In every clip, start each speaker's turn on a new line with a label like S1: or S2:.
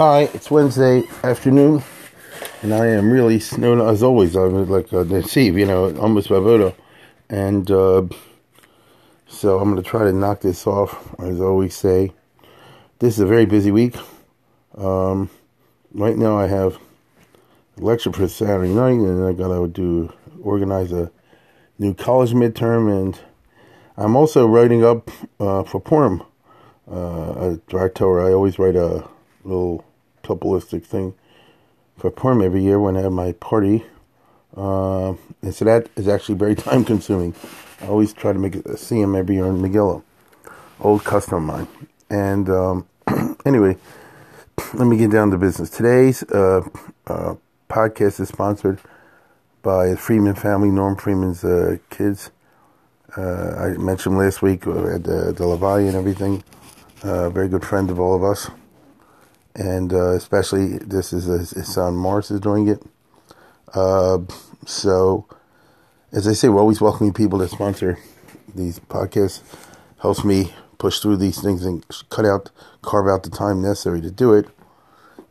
S1: Hi, it's Wednesday afternoon, and I am really snowed as always. I'm like uh, Steve, you know, almost Bavoto, and uh, so I'm going to try to knock this off. As I always say, this is a very busy week. Um, right now, I have a lecture for Saturday night, and I got to do organize a new college midterm, and I'm also writing up uh, for Purim. Uh, a director, I always write a little topolistic thing for Purim every year when I have my party. Uh, and so that is actually very time consuming. I always try to make it see him every year in Megillah. Old customer of mine. And um, anyway, let me get down to business. Today's uh, uh, podcast is sponsored by the Freeman family, Norm Freeman's uh, kids. Uh, I mentioned last week at the, the Levi and everything. Uh, very good friend of all of us and uh, especially this is his, his, son Morris is doing it. Uh, so, as I say, we're always welcoming people to sponsor these podcasts. Helps me push through these things and cut out, carve out the time necessary to do it.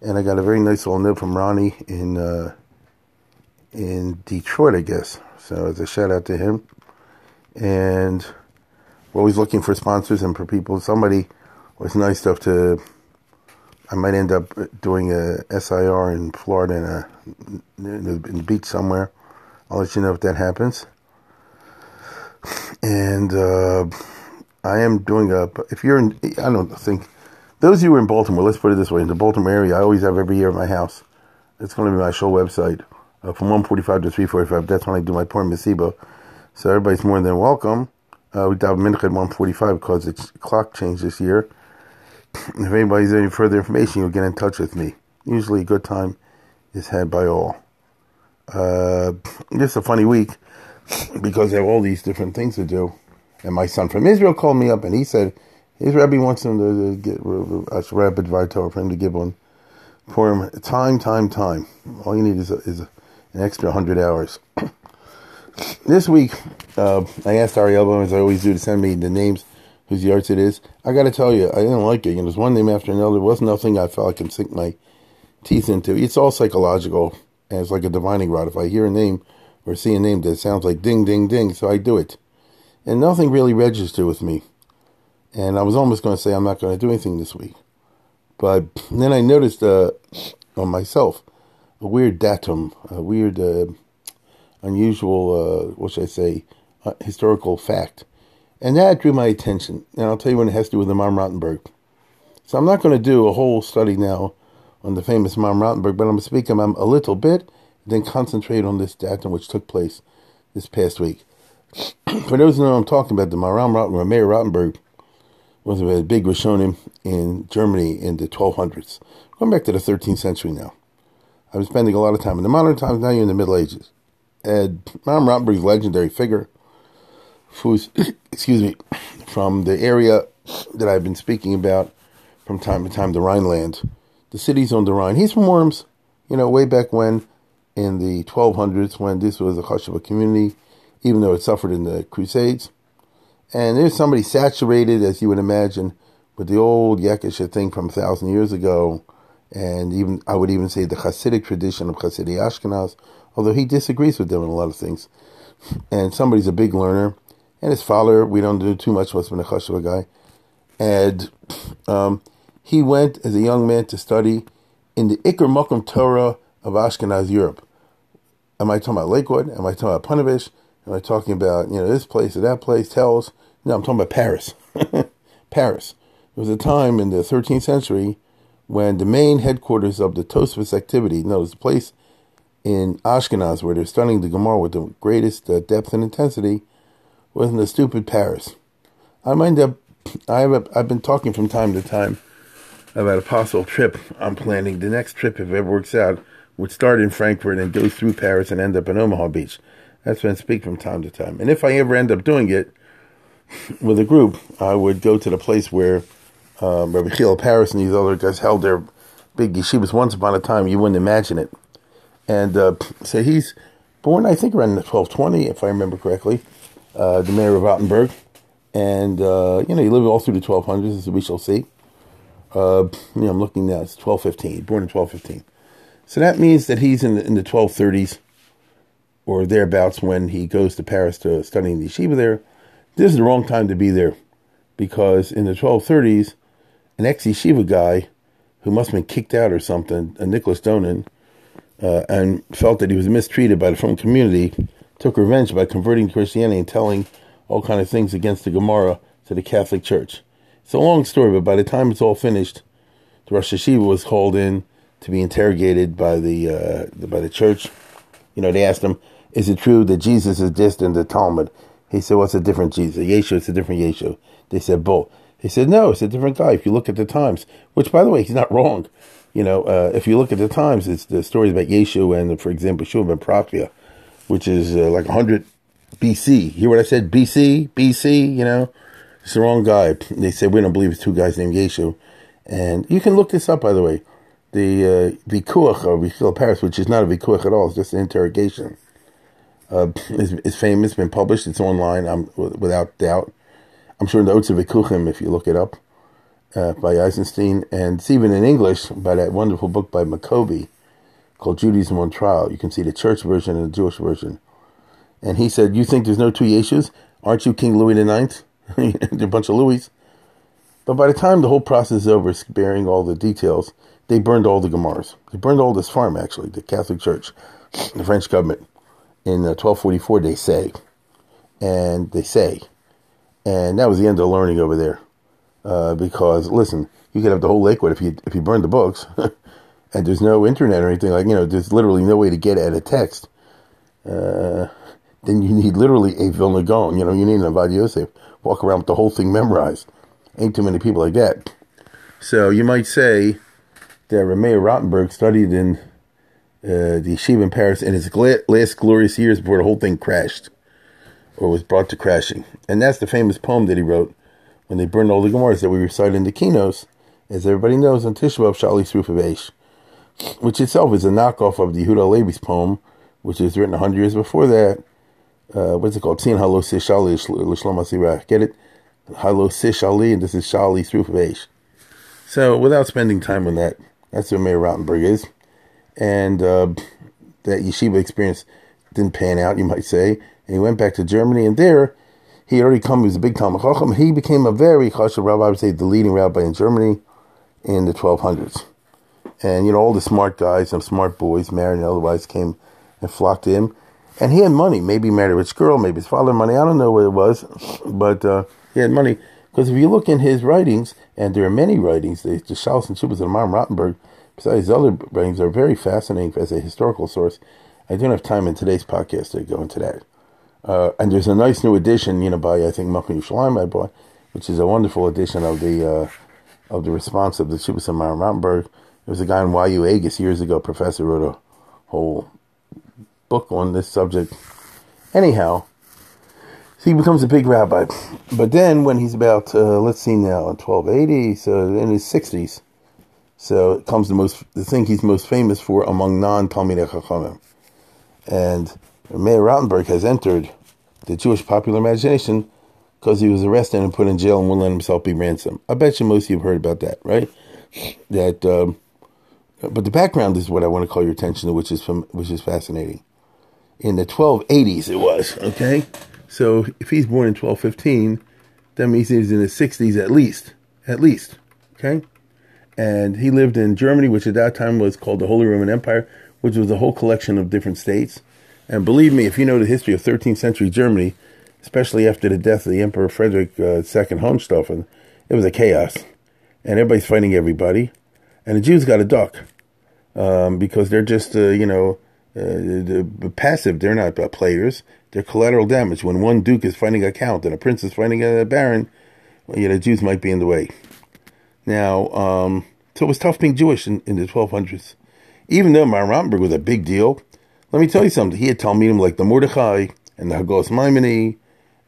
S1: And I got a very nice little note from Ronnie in uh, in Detroit, I guess. So, as a shout out to him, and we're always looking for sponsors and for people. Somebody was nice enough to I might end up doing a SIR in Florida in a in the beach somewhere. I'll let you know if that happens. And uh, I am doing a. If you're in, I don't think those of you who are in Baltimore. Let's put it this way: in the Baltimore area, I always have every year at my house. It's going to be my show website uh, from 1:45 to 3:45. That's when I do my Purim Masiba. So everybody's more than welcome. Uh, we have mincha at 1:45 because it's clock changed this year if anybody's any further information, you'll get in touch with me. Usually, a good time is had by all. Uh, just a funny week because I have all these different things to do. And my son from Israel called me up and he said his rabbi wants him to, get a rabbi Torah for him to give one for him. Time, time, time. All you need is, a, is a, an extra 100 hours. this week, uh, I asked Ariel, as I always do, to send me the names whose yahrzeit it is. I got to tell you, I didn't like it. Know, there's one name after another. There was nothing I felt I can sink my teeth into. It's all psychological, and it's like a divining rod. If I hear a name or see a name that sounds like ding, ding, ding, so I do it. And nothing really registered with me. And I was almost going to say I'm not going to do anything this week. But then I noticed uh, on myself a weird datum, a weird, uh, unusual, uh, what should I say, uh, historical fact and that drew my attention. And I'll tell you when it has to do with the Maharam Rothenberg. So I'm not going to do a whole study now on the famous Maharam Rothenberg, but I'm going to speak about a little bit, then concentrate on this datum which took place this past week. For those who know I'm talking about, the Maharam Rothenberg, Meir Rothenberg, was a big Rishonim in Germany in the 1200s. Going back to the 13th century now. I was spending a lot of time in the modern times, now you're in the Middle Ages. And Maharam Rothenberg's legendary figure who's, excuse me, from the area that I've been speaking about from time to time, the Rhineland, the cities on the Rhine. He's from Worms, you know, way back when in the 1200s when this was a Chashava community, even though it suffered in the Crusades. And there's somebody saturated, as you would imagine, with the old Yakisha thing from a thousand years ago, and even I would even say the Hasidic tradition of Hasidic Ashkenaz, although he disagrees with them in a lot of things. And somebody's a big learner, and his father, we don't do too much, with been a guy. And um, he went as a young man to study in the Iker Mokum Torah of Ashkenaz Europe. Am I talking about Lakewood? Am I talking about Punovish? Am I talking about, you know, this place or that place, Telz? No, I'm talking about Paris. Paris. There was a time in the 13th century when the main headquarters of the Tosfos activity, know, the place in Ashkenaz where they're studying the Gemara with the greatest uh, depth and intensity, was in the stupid Paris. I mind up. I have. A, I've been talking from time to time about a possible trip I'm planning. The next trip, if it works out, would start in Frankfurt and go through Paris and end up in Omaha Beach. That's been speak from time to time. And if I ever end up doing it with a group, I would go to the place where um, Rabbi Yechiel Paris and these other guys held their big yeshivas once upon a time. You wouldn't imagine it. And uh, so he's born, I think, around 1220, if I remember correctly uh, the Meir of Rothenberg. And, uh, you know, he lived all through the 1200s, as we shall see. Uh, you know, I'm looking now. It's 1215. Born in 1215. So that means that he's in the, in the 1230s or thereabouts when he goes to Paris to study in the yeshiva there. This is the wrong time to be there because in the 1230s, an ex yeshiva guy who must have been kicked out or something, a Nicholas Donin, uh, and felt that he was mistreated by the Frum community, took revenge by converting to Christianity and telling all kind of things against the Gemara to the Catholic Church. It's a long story, but by the time it's all finished, the Rosh Yeshiva was called in to be interrogated by the uh, by the church. You know, they asked him, "Is it true that Jesus is just in the Talmud?" He said, "What's a different Jesus? Yeshua, it's a different Yeshua." They said, "Both." He said, "No, it's a different guy." If you look at the Times, which, by the way, he's not wrong. You know, uh, if you look at the Times, it's the stories about Yeshua and, for example, Shua ben Prachia, which is uh, like 100 BC. Hear what I said? BC, BC. You know, it's the wrong guy. They said we don't believe it's two guys named Yeshu. and you can look this up, by the way the uh, Vikuach of Yechiel Paris, which is not a Vikuach at all, it's just an interrogation, uh, is, is famous, been published, it's online, I'm, without doubt. I'm sure in the Otzar Vikuchim, if you look it up, uh, by Eisenstein, and it's even in English by that wonderful book by Maccoby called Judaism on Trial. You can see the church version and the Jewish version. And he said, You think there's no two Yeshus? Aren't you King Louis IX? They're a bunch of Louis. But by the time the whole process is over, sparing all the details, they burned all the Gemaras. They burned all this farm, actually, the Catholic Church, the French government. In uh, 1244, they say. And they say. And that was the end of learning over there. Uh, because, listen, you could have the whole Lakewood if you, if you burned the books. and there's no internet or anything like, you know, there's literally no way to get at a text. Uh, then you need literally a Vilna Gaon. You know, you need an Avad Yosef. Walk around with the whole thing memorized. Ain't too many people like that. So you might say that Rameir Rottenberg studied in uh, the yeshiva in Paris in his last glorious years before the whole thing crashed or was brought to crashing. And that's the famous poem that he wrote when they burned all the Gemaras that we recite in the kinos. as everybody knows, on Tisha B'Av Shali Sruf of Eish, which itself is a knockoff of the Yehuda Levi's poem, which was written 100 years before that. Uh, what's it called? Tzin Halo Shali L'Shlom Get it? Halo Shali, and this is Shali of Eish. So, without spending time on that, that's where Meir Rottenberg is. And uh, that yeshiva experience didn't pan out, you might say. And he went back to Germany, and there he had already come, he was a big Talmud Chacham. He became a very chashuv rabbi, I would say the leading rabbi in Germany in the 1200s. And, you know, all the smart guys and smart boys, married and otherwise, came and flocked to him. And he had money. Maybe he married a rich girl, maybe his father money. I don't know what it was, but uh, he had money. Because if you look in his writings, and there are many writings, the, Shalos and Shubas of Maram Rottenberg, besides his other writings, are very fascinating as a historical source. I don't have time in today's podcast to go into that. Uh, and there's a nice new edition, you know, by I think Machon Yerushalayim I bought, which is a wonderful edition of the uh, of the response of the Shubas of Maram Rottenberg. There was a guy in YU Agus years ago, professor wrote a whole book on this subject. Anyhow, so he becomes a big rabbi. But then when he's about, uh, let's see now, 1280, so in his 60s, so it comes the most, the thing he's most famous for among non-Talmidei Chachamim. And Meir Rottenberg has entered the Jewish popular imagination because he was arrested and put in jail and wouldn't let himself be ransomed. I bet you most of you have heard about that, right? That, um, but the background is what I want to call your attention to, which is from which is fascinating. In the 1280s, it was okay. So if he's born in 1215, that means he's in his 60s at least. At least. Okay? And he lived in Germany, which at that time was called the Holy Roman Empire, which was a whole collection of different states. And believe me, if you know the history of 13th century Germany, especially after the death of the Emperor Frederick uh, II Hohenstaufen, it was a chaos. And everybody's fighting everybody. And the Jews got a duck um, because they're just, uh, you know, uh, passive. They're not uh, players. They're collateral damage. When one duke is fighting a count and a prince is fighting a baron, well, you know, Jews might be in the way. Now, um, so it was tough being Jewish in, in the 1200s. Even though Mar Rottenberg was a big deal, let me tell you something. He had Talmidim like the Mordechai and the Hagos Maimoni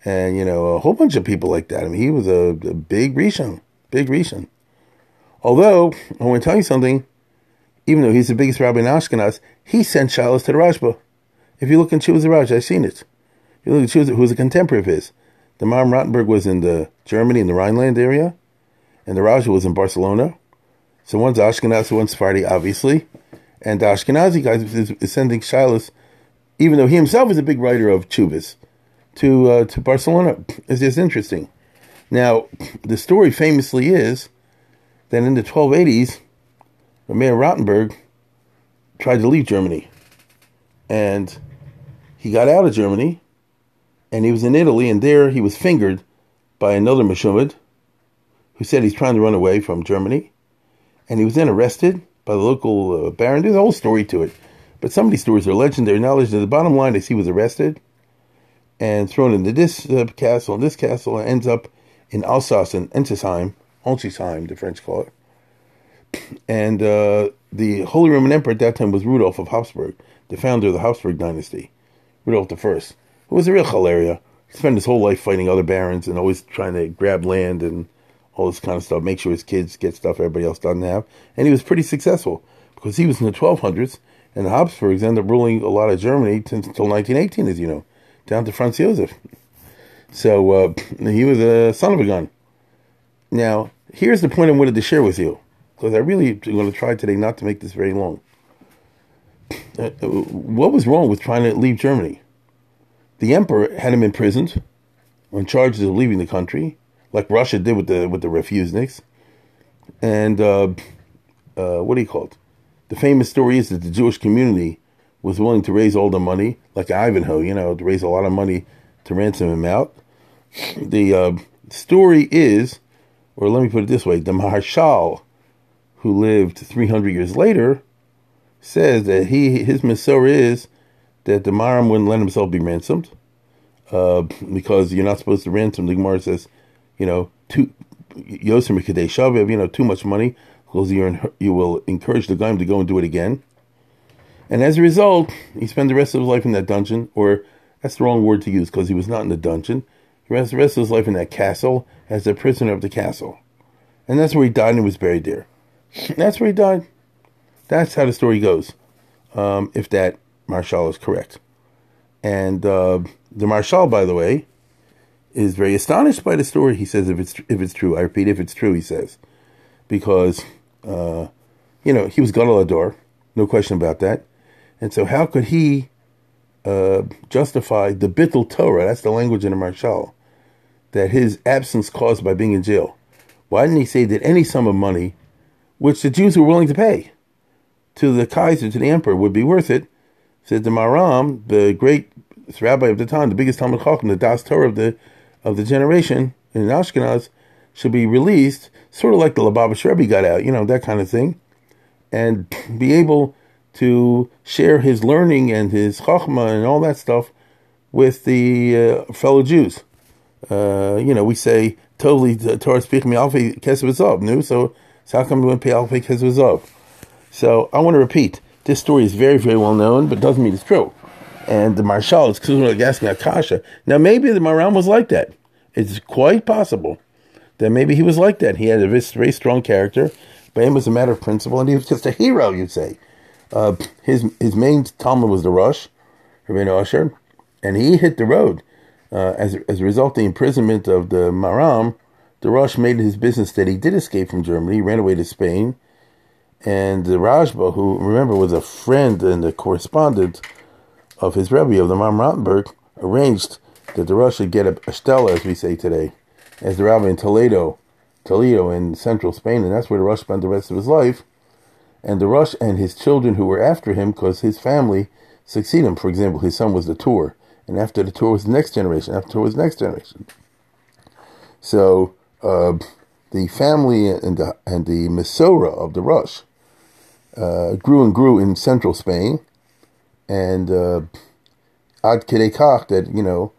S1: and, you know, a whole bunch of people like that. I mean, he was a, a big Rishon, big Rishon. Although, I want to tell you something, even though he's the biggest rabbi in Ashkenaz, he sent Shalos to the Rashba. If you look in Chuvas Raj, I've seen it. You look at Chuvas, who's a contemporary of his. The Maram Rottenberg was in the Germany, in the Rhineland area, and the Rashba was in Barcelona. So one's Ashkenazi, one's Sephardi, obviously. And the Ashkenazi guy is, is sending Shilas, even though he himself is a big writer of Chubis, to uh, to Barcelona. It's just interesting. Now, the story famously is that in the 1280s, Mayer Rottenberg tried to leave Germany. And he got out of Germany, and he was in Italy, and there he was fingered by another Meshumad who said he's trying to run away from Germany. And he was then arrested by the local uh, baron. There's a whole story to it. But some of these stories are legendary knowledge. And the bottom line is he was arrested and thrown into this uh, castle and this castle and ends up in Alsace and Ensisheim, Ensisheim, the French call it. And uh, the Holy Roman Emperor at that time was Rudolf of Habsburg, the founder of the Habsburg dynasty, Rudolf I, who was a real chalaria. He spent his whole life fighting other barons and always trying to grab land and all this kind of stuff, make sure his kids get stuff everybody else doesn't have. And he was pretty successful because he was in the 1200s, and the Habsburgs ended up ruling a lot of Germany until 1918, as you know, down to Franz Josef. So uh, he was a son of a gun. Now, here's the point I wanted to share with you, because I really am going to try today not to make this very long. Uh, what was wrong with trying to leave Germany? The emperor had him imprisoned on charges of leaving the country like Russia did with the with the refuseniks. And uh, uh, what do you call it? The famous story is that the Jewish community was willing to raise all the money, like Ivanhoe, you know, to raise a lot of money to ransom him out. The uh, story is, or let me put it this way: the Maharshal, who lived 300 years later, says that he his Masorah is that the Maram wouldn't let himself be ransomed uh, because you're not supposed to ransom. The Gemara says you know, too Yosem Shaviv, you know, too much money, because you you will encourage the guy to go and do it again. And as a result, he spent the rest of his life in that dungeon, or that's the wrong word to use because he was not in the dungeon. He spent the rest of his life in that castle as a prisoner of the castle. And that's where he died and was buried there. That's where he died. That's how the story goes, um, if that Maharshal is correct. And uh, the Maharshal, by the way, is very astonished by the story. He says, if it's if it's true, I repeat, if it's true, he says, because uh, you know he was Gadol no question about that. And so, how could he uh, justify the Bittul Torah? That's the language in the Maharshal that his absence caused by being in jail. Why didn't he say that any sum of money, which the Jews were willing to pay to the Kaiser, to the emperor, would be worth it? Said the Maharam, the great rabbi of the time, the biggest Talmud Chacham, the Das Torah of the of the generation in Ashkenaz should be released, sort of like the Lubavitch Rebbe got out, you know, that kind of thing, and be able to share his learning and his chachma and all that stuff with the uh, fellow Jews. Uh, you know, we say totally Torah speak me alfi kesevazov, no? So, so how come we went pay alfi kesevazov? So I want to repeat, this story is very, very well known, but doesn't mean it's true and the Maharshal is like asking Akasha. Now, maybe the Maram was like that. It's quite possible that maybe he was like that. He had a very strong character, but it was a matter of principle, and he was just a hero, you'd say. Uh, his his main Talmud was the Rosh, Rabbeinu Usher, and he hit the road. Uh, as, as a result of the imprisonment of the Maram, the Rosh made his business that he did escape from Germany, ran away to Spain, and the Rashba, who remember was a friend and a correspondent of his Rebbe, of the Mam Rottenberg, arranged that the Rosh should get a, a stela, as we say today, as the rabbi in Toledo, Toledo in central Spain, and that's where the Rosh spent the rest of his life. And the Rosh and his children who were after him, because his family succeeded him. For example, his son was the Tur, and after the Tur was the next generation, after the Tur was the next generation. So uh, the family and the, and the Masorah of the Rosh uh, grew and grew in central Spain, and uh, ad kach that you know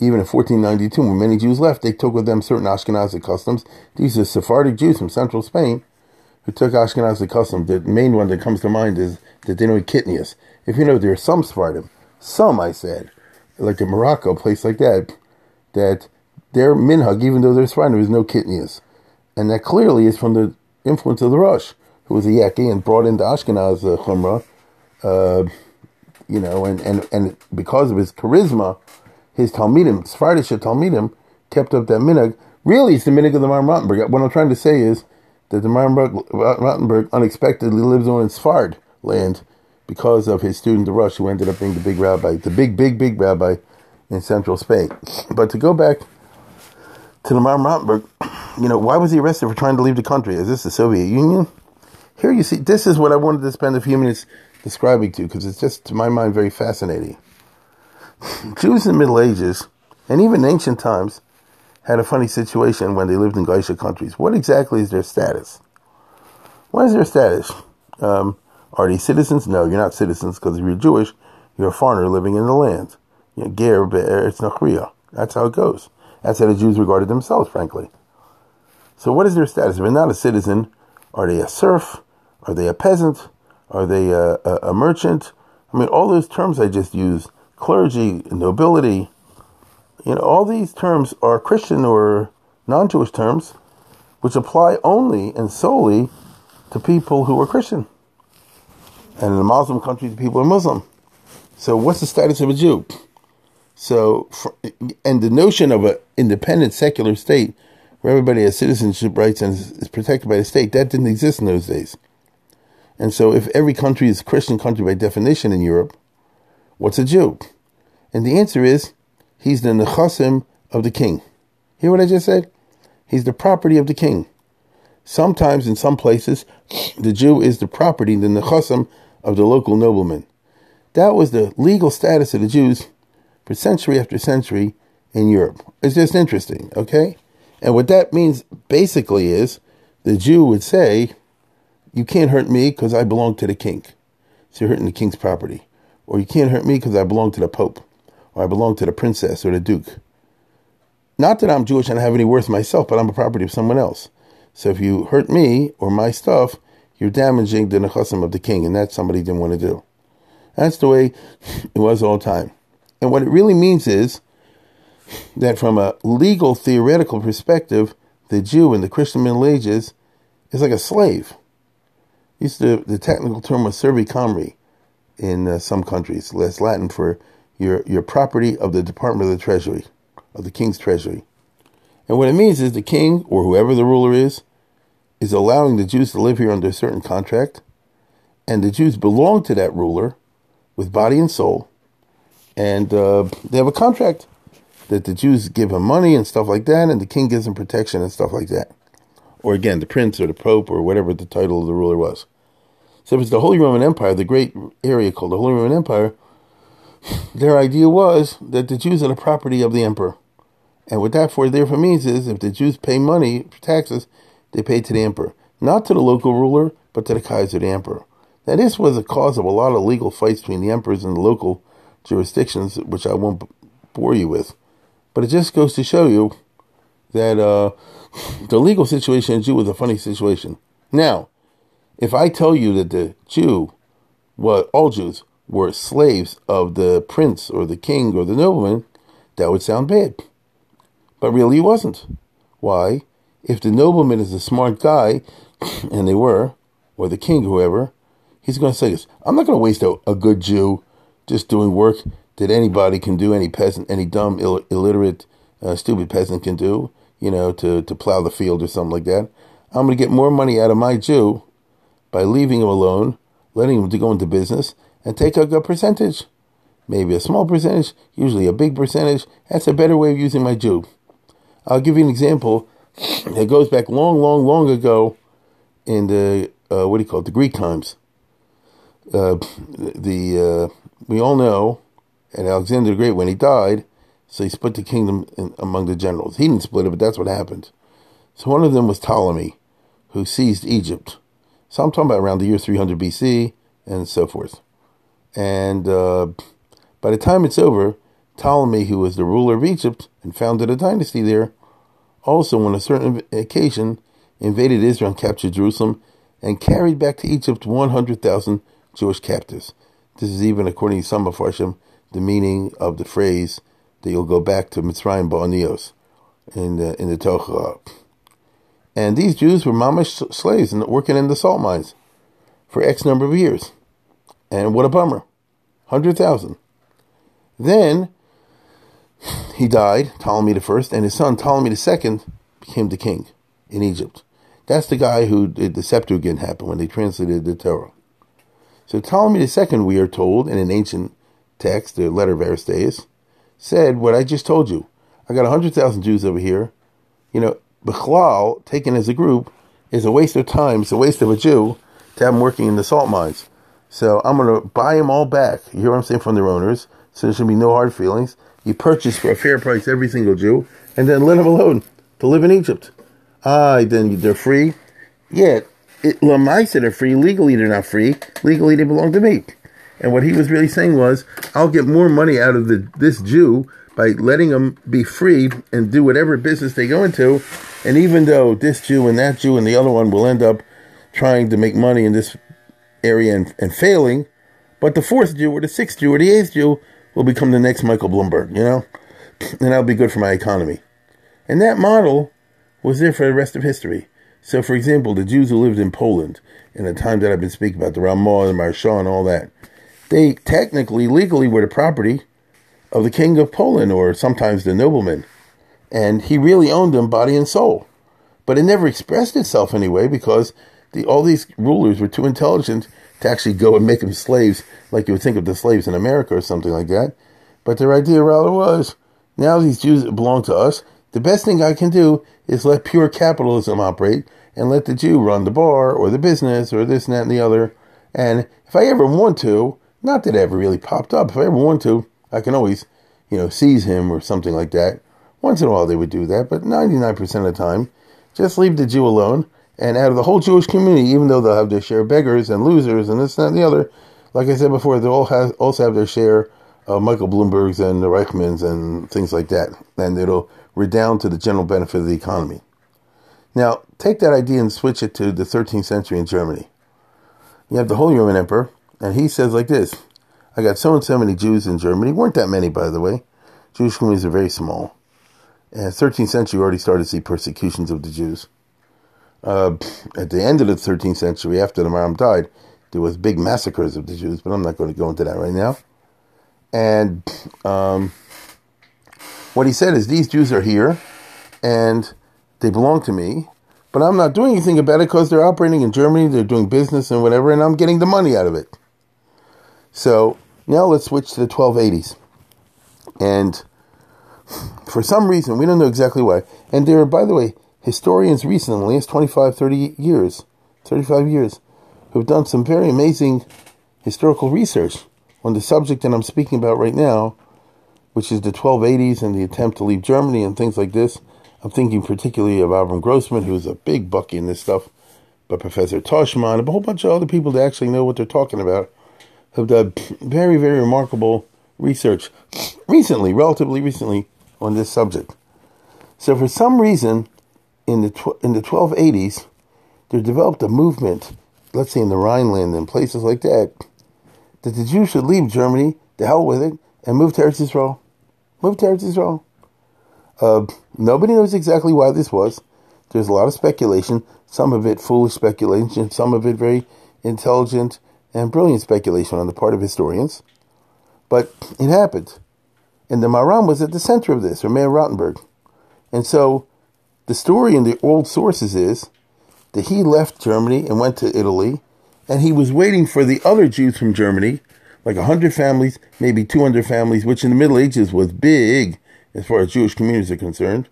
S1: even in 1492 when many Jews left they took with them certain Ashkenazi customs. These are Sephardic Jews from central Spain who took Ashkenazi customs. The main one that comes to mind is that they don't kitnius if you know there are some Sephardim some I said like in Morocco a place like that that their minhag even though they're Sephardim there is no kitnius. and that clearly is from the influence of the Rosh who was a Yaki and brought into Ashkenaz uh, Chumrah uh, you know, and, and, and because of his charisma, his Talmidim, Sephardish Talmidim, kept up that minhag. Really, it's the minhag of the Maram Rottenberg. What I'm trying to say is that the Rothenberg unexpectedly lives on in Sfard land because of his student the Rosh, who ended up being the big rabbi, the big, big, big rabbi in central Spain. But to go back to the Maram Rothenberg, you know, why was he arrested for trying to leave the country? Is this the Soviet Union? Here you see, this is what I wanted to spend a few minutes describing to you because it's just, to my mind, very fascinating. Jews in the Middle Ages, and even ancient times, had a funny situation when they lived in Geisha countries. What exactly is their status? What is their status? Um, are they citizens? No, you're not citizens because if you're Jewish, you're a foreigner living in the land. Ger be'eretz nachriya. That's how it goes. That's how the Jews regarded themselves, frankly. So what is their status? If they're not a citizen, are they a serf? Are they a peasant? Are they a, a, a merchant? I mean, all those terms I just used, clergy, nobility, you know, all these terms are Christian or non-Jewish terms, which apply only and solely to people who are Christian. And in the Muslim countries, the people are Muslim. So what's the status of a Jew? So, for, and the notion of an independent secular state where everybody has citizenship rights and is protected by the state, that didn't exist in those days. And so, if every country is a Christian country by definition in Europe, what's a Jew? And the answer is, he's the nechasim of the king. Hear what I just said? He's the property of the king. Sometimes, in some places, the Jew is the property, the nechasim of the local nobleman. That was the legal status of the Jews for century after century in Europe. It's just interesting, okay? And what that means basically is the Jew would say, You can't hurt me because I belong to the king. So you're hurting the king's property. Or you can't hurt me because I belong to the pope. Or I belong to the princess or the duke. Not that I'm Jewish and I have any worth myself, but I'm a property of someone else. So if you hurt me or my stuff, you're damaging the nechasim of the king, and that's somebody didn't want to do. That's the way it was all the time. And what it really means is that from a legal theoretical perspective, the Jew in the Christian Middle Ages is like a slave. Used to, the technical term was servi camerae in uh, some countries. That's Latin for your your property of the Department of the Treasury, of the King's Treasury. And what it means is the king or whoever the ruler is is allowing the Jews to live here under a certain contract, and the Jews belong to that ruler with body and soul, and uh, they have a contract that the Jews give him money and stuff like that, and the king gives him protection and stuff like that. Or again, the prince or the pope or whatever the title of the ruler was. So if it's the Holy Roman Empire, the great area called the Holy Roman Empire, their idea was that the Jews are the property of the emperor. And what that for therefore means is if the Jews pay money for taxes, they paid to the emperor. Not to the local ruler, but to the Kaiser, the emperor. Now this was a cause of a lot of legal fights between the emperors and the local jurisdictions, which I won't bore you with. But it just goes to show you that uh, the legal situation in Jew was a funny situation. Now, if I tell you that the Jew, well, all Jews, were slaves of the prince or the king or the nobleman, that would sound bad. But really, he wasn't. Why? If the nobleman is a smart guy, and they were, or the king, whoever, he's going to say this I'm not going to waste a, a good Jew just doing work that anybody can do, any peasant, any dumb, Ill- illiterate, uh, stupid peasant can do, you know, to, to plow the field or something like that. I'm going to get more money out of my Jew by leaving him alone, letting him to go into business, and take a good percentage. Maybe a small percentage, usually a big percentage. That's a better way of using my Jew. I'll give you an example. It goes back long, long, long ago in the, uh, what do you call it, the Greek times. Uh, the uh, we all know, and Alexander the Great, when he died, so he split the kingdom in, among the generals. He didn't split it, but that's what happened. So one of them was Ptolemy, who seized Egypt. So I'm talking about around the year 300 BC and so forth. And uh, by the time it's over, Ptolemy, who was the ruler of Egypt and founded a dynasty there, also on a certain occasion invaded Israel and captured Jerusalem and carried back to Egypt 100,000 Jewish captives. This is even, according to some of Farshim, the meaning of the phrase that you'll go back to Mitzrayim Ba'anios in the, in the Torah. And these Jews were mamish slaves and working in the salt mines for X number of years. And what a bummer. 100,000. Then he died, Ptolemy I, and his son Ptolemy II became the king in Egypt. That's the guy who did the Septuagint happen when they translated the Torah. So Ptolemy II, we are told in an ancient text, the letter of Aristeas, said what I just told you. I got 100,000 Jews over here. You know, Bechlal, taken as a group, is a waste of time. It's a waste of a Jew to have them working in the salt mines. So I'm going to buy them all back. You hear what I'm saying from their owners. So there should be no hard feelings. You purchase for a fair price every single Jew, and then let them alone to live in Egypt. Ah, then they're free. Yeah, it, Lamaisa, they're free. Legally, they're not free. Legally, they belong to me. And what he was really saying was, I'll get more money out of the, this Jew by letting them be free and do whatever business they go into. And even though this Jew and that Jew and the other one will end up trying to make money in this area and, and failing, but the fourth Jew or the sixth Jew or the eighth Jew will become the next Michael Bloomberg, you know? And that'll be good for my economy. And that model was there for the rest of history. So, for example, the Jews who lived in Poland in the time that I've been speaking about, the Ramah and Marshaw and all that, they technically, legally were the property of the king of Poland or sometimes the nobleman. And he really owned them body and soul. But it never expressed itself anyway because the, all these rulers were too intelligent to actually go and make them slaves like you would think of the slaves in America or something like that. But their idea rather was now these Jews belong to us. The best thing I can do is let pure capitalism operate and let the Jew run the bar or the business or this and that and the other. And if I ever want to, not that it ever really popped up, if I ever want to, I can always, you know, seize him or something like that. Once in a while they would do that, but 99% of the time, just leave the Jew alone. And out of the whole Jewish community, even though they'll have their share of beggars and losers and this, that, and the other, like I said before, they all have, also have their share of Michael Bloomberg's and the Reichmans and things like that. And it'll redound to the general benefit of the economy. Now, take that idea and switch it to the 13th century in Germany. You have the Holy Roman Emperor, and he says like this I got so and so many Jews in Germany. Weren't that many, by the way. Jewish communities are very small. And 13th century, already started to see persecutions of the Jews. Uh, at the end of the 13th century, after the Maram died, there was big massacres of the Jews, but I'm not going to go into that right now. And um, what he said is, these Jews are here, and they belong to me, but I'm not doing anything about it because they're operating in Germany, they're doing business and whatever, and I'm getting the money out of it. So now let's switch to the 1280s. And for some reason, we don't know exactly why, and there by the way, historians recently, it's 25, 30 years, 35 years, who've done some very amazing historical research on the subject that I'm speaking about right now, which is the 1280s and the attempt to leave Germany and things like this. I'm thinking particularly of Avram Grossman, who's a big bucky in this stuff, but Professor Ta-Shma, and a whole bunch of other people that actually know what they're talking about have done very, very remarkable research recently, relatively recently, on this subject. So for some reason, in the tw- in the 1280s, there developed a movement, let's say in the Rhineland and places like that, that the Jews should leave Germany, the hell with it, and move to Eretz Israel. Move to Eretz Israel. Uh, nobody knows exactly why this was. There's a lot of speculation, some of it foolish speculation, some of it very intelligent and brilliant speculation on the part of historians. But it happened. And the Maram was at the center of this, or Meir Rottenberg. And so the story in the old sources is that he left Germany and went to Italy, and he was waiting for the other Jews from Germany, like 100 families, maybe 200 families, which in the Middle Ages was big as far as Jewish communities are concerned.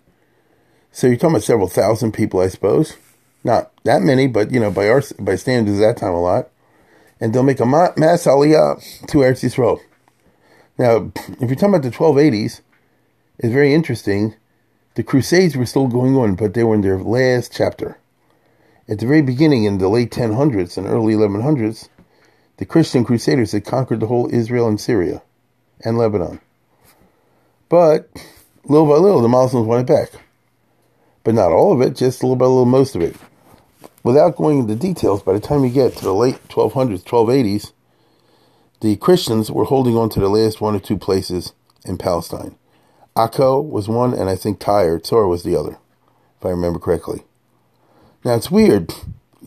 S1: So you're talking about several thousand people, I suppose. Not that many, but you know, by our by standards, at that time a lot. And they'll make a mass aliyah to Eretz Yisrael. Now, if you're talking about the 1280s, it's very interesting. The Crusades were still going on, but they were in their last chapter. At the very beginning, in the late 1000s and early 1100s, the Christian Crusaders had conquered the whole Israel and Syria and Lebanon. But little by little, the Muslims it back. But not all of it, just little by little, most of it. Without going into details, by the time you get to the late 1200s, 1280s, the Christians were holding on to the last one or two places in Palestine. Akko was one, and I think Tyre, Tzor was the other, if I remember correctly. Now it's weird.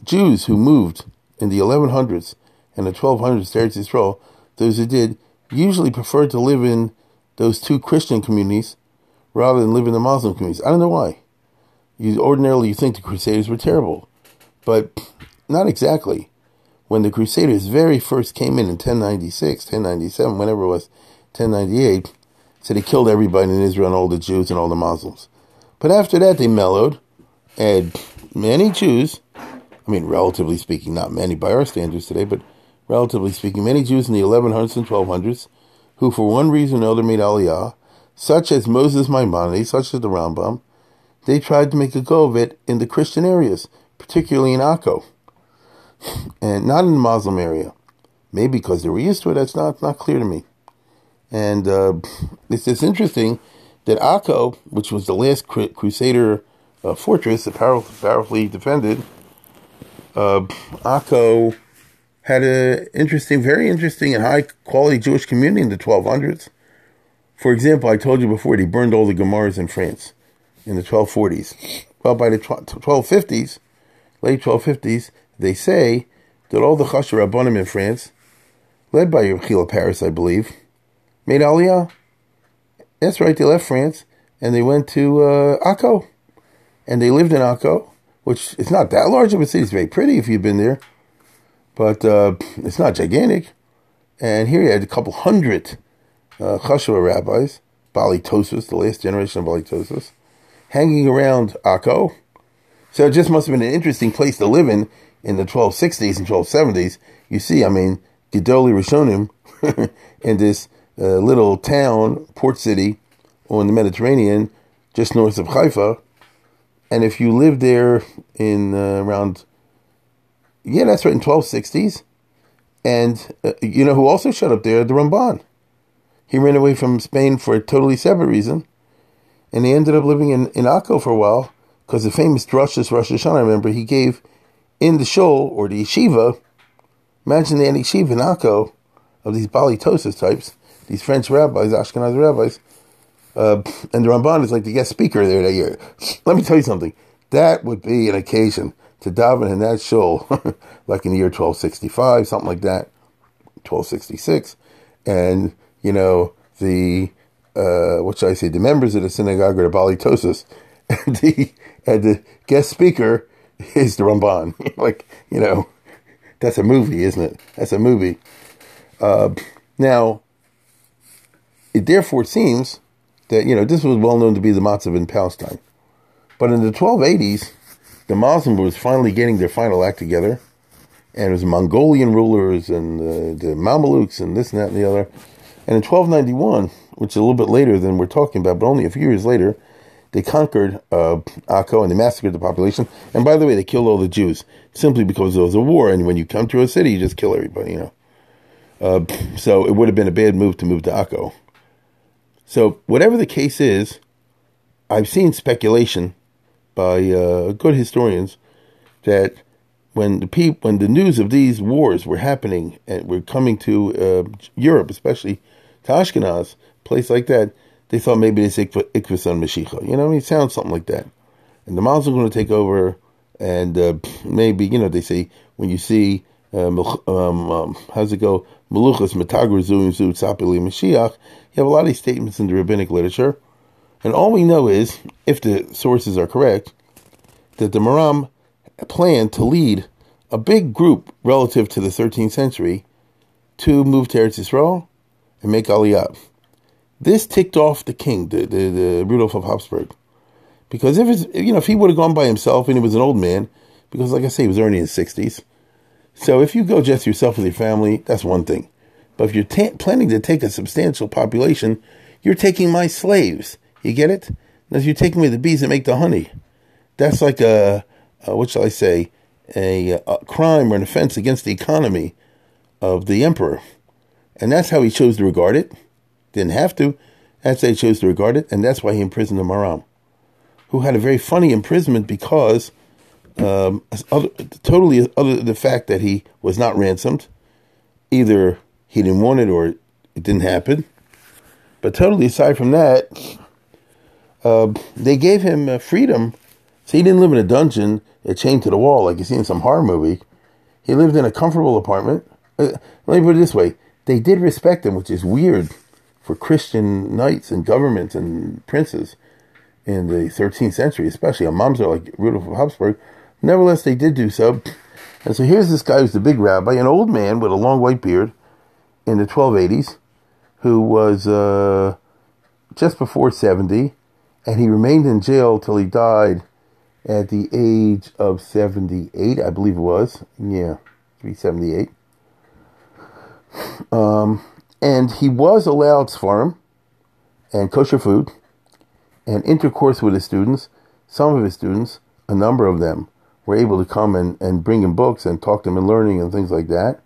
S1: Jews who moved in the 1100s and the 1200s to Eretz Yisrael, those who did, usually preferred to live in those two Christian communities rather than live in the Muslim communities. I don't know why. You ordinarily you think the Crusaders were terrible. but not exactly. When the Crusaders very first came in in 1096, 1097, whenever it was, 1098, so they killed everybody in Israel and all the Jews and all the Muslims. But after that, they mellowed, and many Jews, I mean, relatively speaking, not many by our standards today, but relatively speaking, many Jews in the 1100s and 1200s, who for one reason or another made Aliyah, such as Moses Maimonides, such as the Rambam, they tried to make a go of it in the Christian areas, particularly in Akko, and not in the Muslim area. Maybe because they were used to it, that's not, not clear to me. And uh, it's just interesting that Akko, which was the last Crusader uh, fortress, powerful, powerfully defended, uh, Akko had an interesting, very interesting and high quality Jewish community in the 1200s. For example, I told you before they burned all the Gemaras in France in the 1240s. Well, by the 1250s, late 1250s, they say that all the Chasher Rabbanim in France, led by Yechiel Paris, I believe, made Aliyah. That's right, they left France and they went to uh, Akko. And they lived in Akko, which is not that large of a city. It's very pretty if you've been there, but uh, it's not gigantic. And here you had a couple hundred uh, rabbis, Bali Tosus, the last generation of Bali Tosus, hanging around Akko. So it just must have been an interesting place to live in in the 1260s and 1270s. You see, I mean, Gedoli Rishonim in this uh, little town, port city on the Mediterranean, just north of Haifa. And if you live there in uh, around, yeah, that's right, in 1260s. And uh, you know who also showed up there? The Ramban. He ran away from Spain for a totally separate reason. And he ended up living in, in Akko for a while because the famous Drashas Rosh Hashanah, I remember, he gave in the shul or the yeshiva, imagine the yeshiva in Akko of these Bali types, these French rabbis, Ashkenazi rabbis, uh, and the Ramban is like the guest speaker there that year. Let me tell you something. That would be an occasion to daven in that shul, like in the year 1265, something like that, 1266. And, you know, the, uh, what should I say, the members of the synagogue are the Bali Tosis, and the, and the guest speaker is the Ramban. like, you know, that's a movie, isn't it? That's a movie. Uh, now, it therefore seems that, you know, this was well known to be the matzav in Palestine. But in the 1280s, the Muslims was finally getting their final act together. And it was Mongolian rulers and uh, the Mamelukes and this and that and the other. And in 1291, which is a little bit later than we're talking about, but only a few years later, they conquered uh, Akko and they massacred the population. And by the way, they killed all the Jews simply because there was a war. And when you come to a city, you just kill everybody, you know. Uh, so it would have been a bad move to move to Akko. So, whatever the case is, I've seen speculation by uh, good historians that when the peop- when the news of these wars were happening and were coming to uh, Europe, especially to Ashkenaz, place like that, they thought maybe it's Ikvus on Mashiach. You know, I mean, it sounds something like that. And the Muslims are going to take over, and uh, maybe, you know, they say when you see, um, um, how's it go? Meluchas Matagru Zu Zu Tzapili Mashiach, you have a lot of these statements in the rabbinic literature, and all we know is, if the sources are correct, that the Maram planned to lead a big group relative to the 13th century to move to Eretz Yisrael and make Aliyah. This ticked off the king, the, the, the Rudolf of Habsburg. Because if it's, you know, if he would have gone by himself and he was an old man, because like I say, he was already in his 60s. So if you go just yourself with your family, that's one thing. But if you're ta- planning to take a substantial population, you're taking my slaves. You get it? Now, you're taking me the bees that make the honey. That's like a, a what shall I say, a, a crime or an offense against the economy of the emperor. And that's how he chose to regard it. Didn't have to. That's how he chose to regard it. And that's why he imprisoned the Maram, who had a very funny imprisonment because um, other, totally other the fact that he was not ransomed, either he didn't want it or it didn't happen. But totally aside from that, uh, they gave him uh, freedom. So he didn't live in a dungeon, a chained to the wall like you see in some horror movie. He lived in a comfortable apartment. Uh, let me put it this way: they did respect him, which is weird for Christian knights and governments and princes in the 13th century, especially a mamzer like Rudolf of Habsburg. Nevertheless, they did do so. And so here's this guy who's the big rabbi, an old man with a long white beard in the 1280s, who was uh, just before 70, and he remained in jail till he died at the age of 78, I believe it was. Yeah, 378. Um, and he was allowed to farm and kosher food and intercourse with his students. Some of his students, a number of them, were able to come and, and bring him books and talk to him in learning and things like that.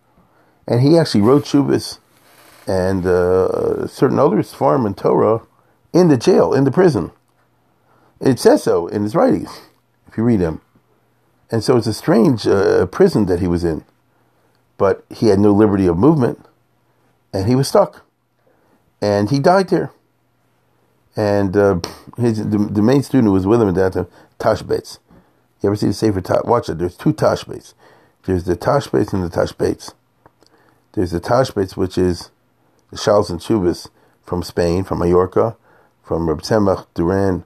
S1: And he actually wrote Shubis and uh, certain others, farm and Torah, in the jail, in the prison. It says so in his writings, if you read them. And so it's a strange uh, prison that he was in. But he had no liberty of movement, and he was stuck. And he died there. And uh, his the, the, main student who was with him at that time, Tashbetz. You ever see the Sefer Tash? Watch it. There's two Tashbetz. There's the Tashbetz and the Tashbetz. There's the Tashbetz, which is the Shals and Chubas from Spain, from Mallorca, from Reb Tzemach Duran,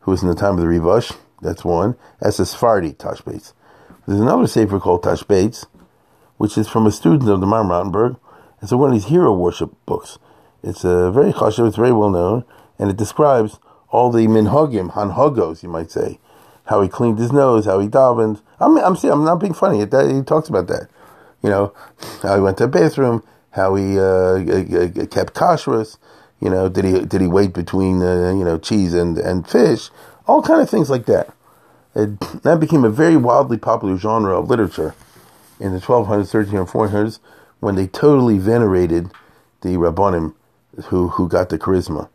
S1: who was in the time of the Rivash. That's one. That's a Sephardi Tashbetz. There's another Sefer called Tashbetz, which is from a student of the Maharam Rothenberg. It's one of these hero worship books. It's a very chashuv, it's very well known, and it describes all the minhagim, hanhagos, you might say, how he cleaned his nose, how he davened. I'm, I'm, I'm not being funny. He talks about that. You know, how he went to the bathroom, how he uh, kept kashrus. You know, did he did he wait between uh, you know cheese and, and fish? All kind of things like that. It, that became a very wildly popular genre of literature in the 1200s, 1300s, 1400s when they totally venerated the rabbanim who who got the charisma.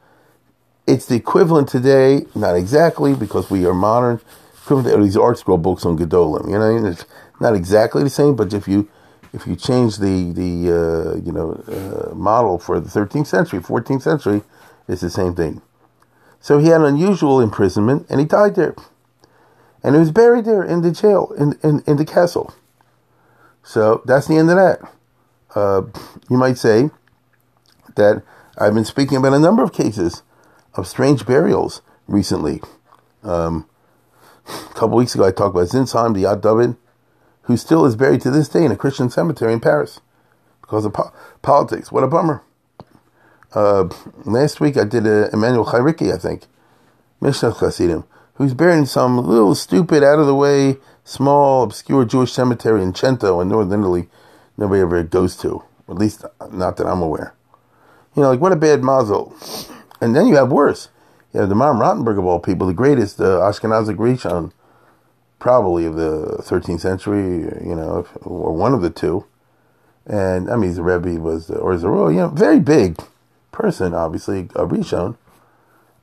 S1: It's the equivalent today, not exactly because we are modern. Equivalent to these ArtScroll books on Gedolim. You know, it's not exactly the same, but if you if you change the the uh, you know uh, model for the 13th century, 14th century, it's the same thing. So he had an unusual imprisonment, and he died there, and he was buried there in the jail in in, in the castle. So that's the end of that. Uh, you might say that I've been speaking about a number of cases of strange burials recently. Um, a couple weeks ago, I talked about Sintzheim, the Yad David, who still is buried to this day in a Christian cemetery in Paris because of po- politics. What a bummer. Uh, last week, I did a Emmanuel Chai Ricchi, I think, Mishnah Chassidim, who's buried in some little stupid, out of the way, small, obscure Jewish cemetery in Cento in northern Italy. Nobody ever goes to, at least not that I'm aware. You know, like what a bad mazel. And then you have worse. You have the Maharam Rothenberg of all people, the greatest uh, Ashkenazic Rishon, probably of the 13th century, you know, or one of the two. And I mean, the Rebbe was, or is a you know, very big person, obviously, a Rishon.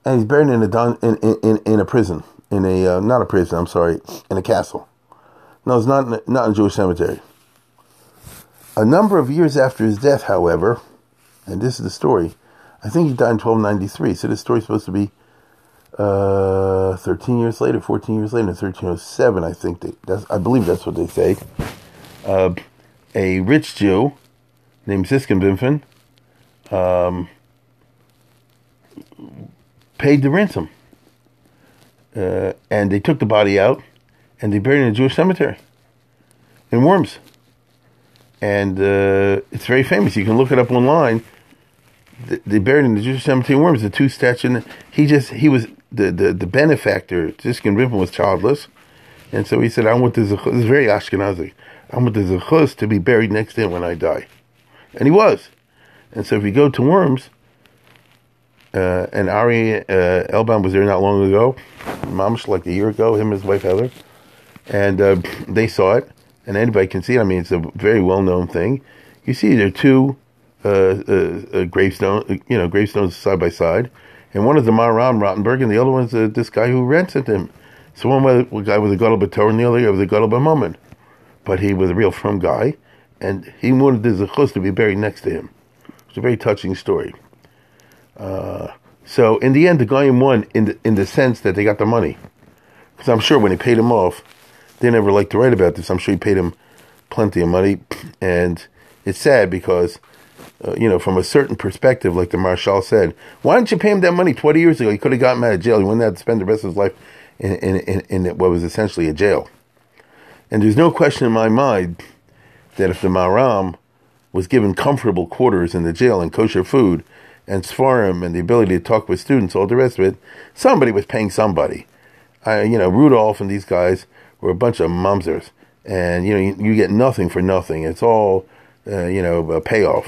S1: And he's buried in a in, in, in a prison, in a uh, not a prison. I'm sorry, in a castle. No, it's not not in a Jewish cemetery. A number of years after his death, however, and this is the story. I think he died in 1293, so this story's supposed to be uh, 13 years later, 14 years later, in 1307, I think. They, that's, I believe that's what they say. Uh, a rich Jew named Siskin Wimpfen um, paid the ransom. Uh, and they took the body out and they buried it in a Jewish cemetery in Worms. And uh, it's very famous. You can look it up online they buried in the Jewish cemetery in Worms the two statues. He just he was the the, the benefactor. Ziskin Wimpfen was childless, and so he said, "I want this. This is very Ashkenazi. I want the zechus to be buried next to him when I die," and he was. And so if you go to Worms, uh, and Ari uh, Elbaum was there not long ago, mamish like a year ago, him and his wife Heather, and uh, they saw it, and anybody can see it. I mean, it's a very well known thing. You see, there are two gravestone, you know, gravestones side by side, and one is the Maharam Rothenberg, and the other one's uh, this guy who rented him. So one was guy with a Gadol Torah, and the other guy with a Gadol. But he was a real firm guy, and he wanted the Zechus to be buried next to him. It's a very touching story. Uh, so in the end, the guy won in the, in the sense that they got the money. Because I'm sure when he paid him off, they never liked to write about this. I'm sure he paid him plenty of money, and it's sad because uh, you know, from a certain perspective, like the Marshal said, why didn't you pay him that money 20 years ago? He could have gotten out of jail. He wouldn't have to spend the rest of his life in, in, in, in what was essentially a jail. And there's no question in my mind that if the Maram was given comfortable quarters in the jail and kosher food and Sfarim and the ability to talk with students, all the rest of it, somebody was paying somebody. I, you know, Rudolph and these guys were a bunch of mumsers, and you know, you, you get nothing for nothing. It's all, uh, you know, a payoff.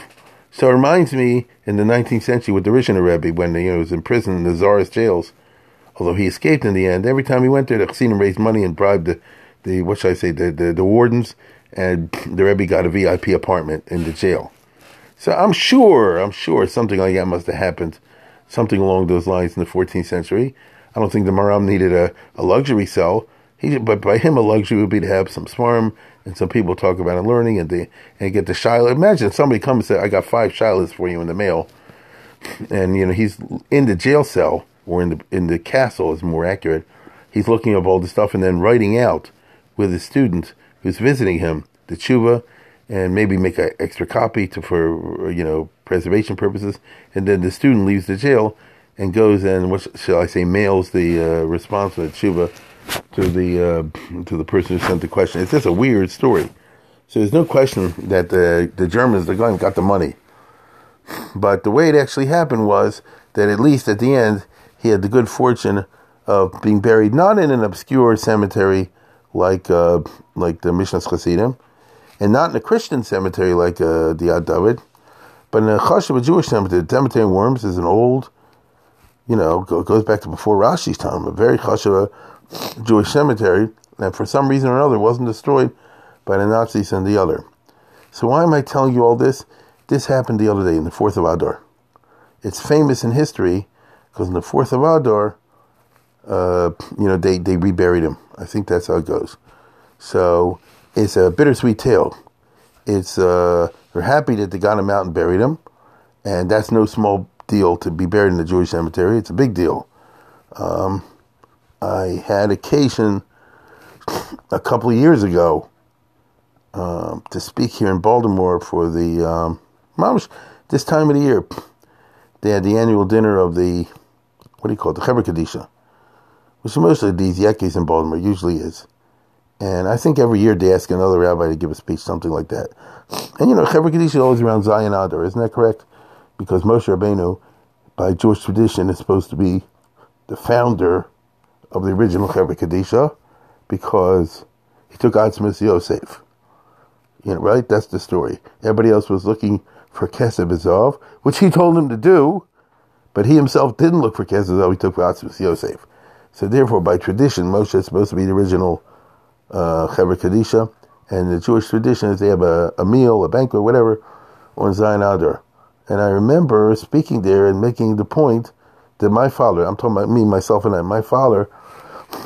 S1: So it reminds me in the 19th century with the Rishon Rebbe when he was in prison in the Tsarist jails. Although he escaped in the end, every time he went there, the Chassidim raised money and bribed the, the what should I say, the, the, the wardens, and the Rebbe got a VIP apartment in the jail. So I'm sure, I'm sure something like that must have happened, something along those lines in the 14th century. I don't think the Maram needed a, a luxury cell. He, but by him, a luxury would be to have some swarm and some people talk about it learning and they and get the shiloh. Imagine somebody comes and say, "I got five shilohs for you in the mail," and you know he's in the jail cell or in the in the castle is more accurate. He's looking up all the stuff and then writing out with the student who's visiting him the tshuva and maybe make an extra copy to for you know preservation purposes. And then the student leaves the jail and goes and what shall I say mails the uh, response to the tshuva to the uh, to the person who sent the question. It's just a weird story. So there's no question that the the Germans the guy got the money, but the way it actually happened was that at least at the end he had the good fortune of being buried not in an obscure cemetery like uh, like the Mishnas Chassidim, and not in a Christian cemetery like uh, the Yad David, but in a Chashav, a Jewish cemetery. The cemetery in Worms is an old, you know, goes back to before Rashi's time, a very Chashav Jewish cemetery, and for some reason or another wasn't destroyed by the Nazis and the other. So why am I telling you all this? This happened the other day in the 4th of Adar. It's famous in history because in the 4th of Adar, uh, you know, they, they reburied him. I think that's how it goes. So it's a bittersweet tale. It's uh, they're happy that they got him out and buried him, and that's no small deal to be buried in the Jewish cemetery. It's a big deal. Um, I had occasion a couple of years ago um, to speak here in Baltimore for the um, this time of the year. They had the annual dinner of the what do you call it, the Chevra Kadisha, which mostly these Yekis in Baltimore usually is. And I think every year they ask another rabbi to give a speech, something like that. And you know, Chevra Kadisha is always around Zayin Adar, isn't that correct? Because Moshe Rabbeinu, by Jewish tradition, is supposed to be the founder of the original Chevra Kadisha because he took Atzmas Yosef. You know, right? That's the story. Everybody else was looking for Kesef V'Zahav, which he told him to do, but he himself didn't look for Kesef V'Zahav, he took Atzmas Yosef. So therefore, by tradition, Moshe is supposed to be the original uh, Chevra Kadisha, and the Jewish tradition is they have a, a meal, a banquet, whatever, on Zayin Adar. And I remember speaking there and making the point that my father, I'm talking about me, myself, and I, my father,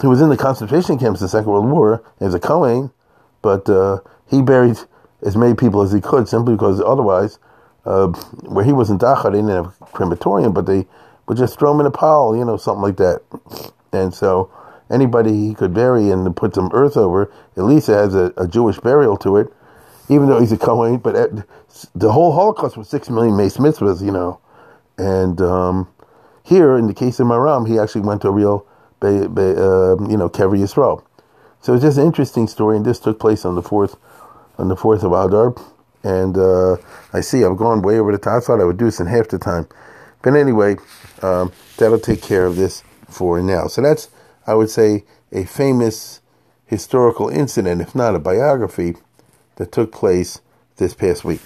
S1: who was in the concentration camps in the Second World War as a Kohen, but uh, he buried as many people as he could simply because otherwise, uh, where he was in Dachau, they didn't have a crematorium, but they would just throw him in a pile, you know, something like that. And so anybody he could bury and put some earth over, at least it has a, a Jewish burial to it, even though he's a Kohen. But at, the whole Holocaust was six million Meis mitzvahs, you know. And um, here, in the case of Maram, he actually went to a real, be, be, uh, you know, Kever Yisrael. So it's just an interesting story, and this took place on the fourth, on the fourth of Adar. And uh, I see I've gone way over the top. I thought I would do this in half the time, but anyway, um, that'll take care of this for now. So that's, I would say, a famous historical incident, if not a biography, that took place this past week.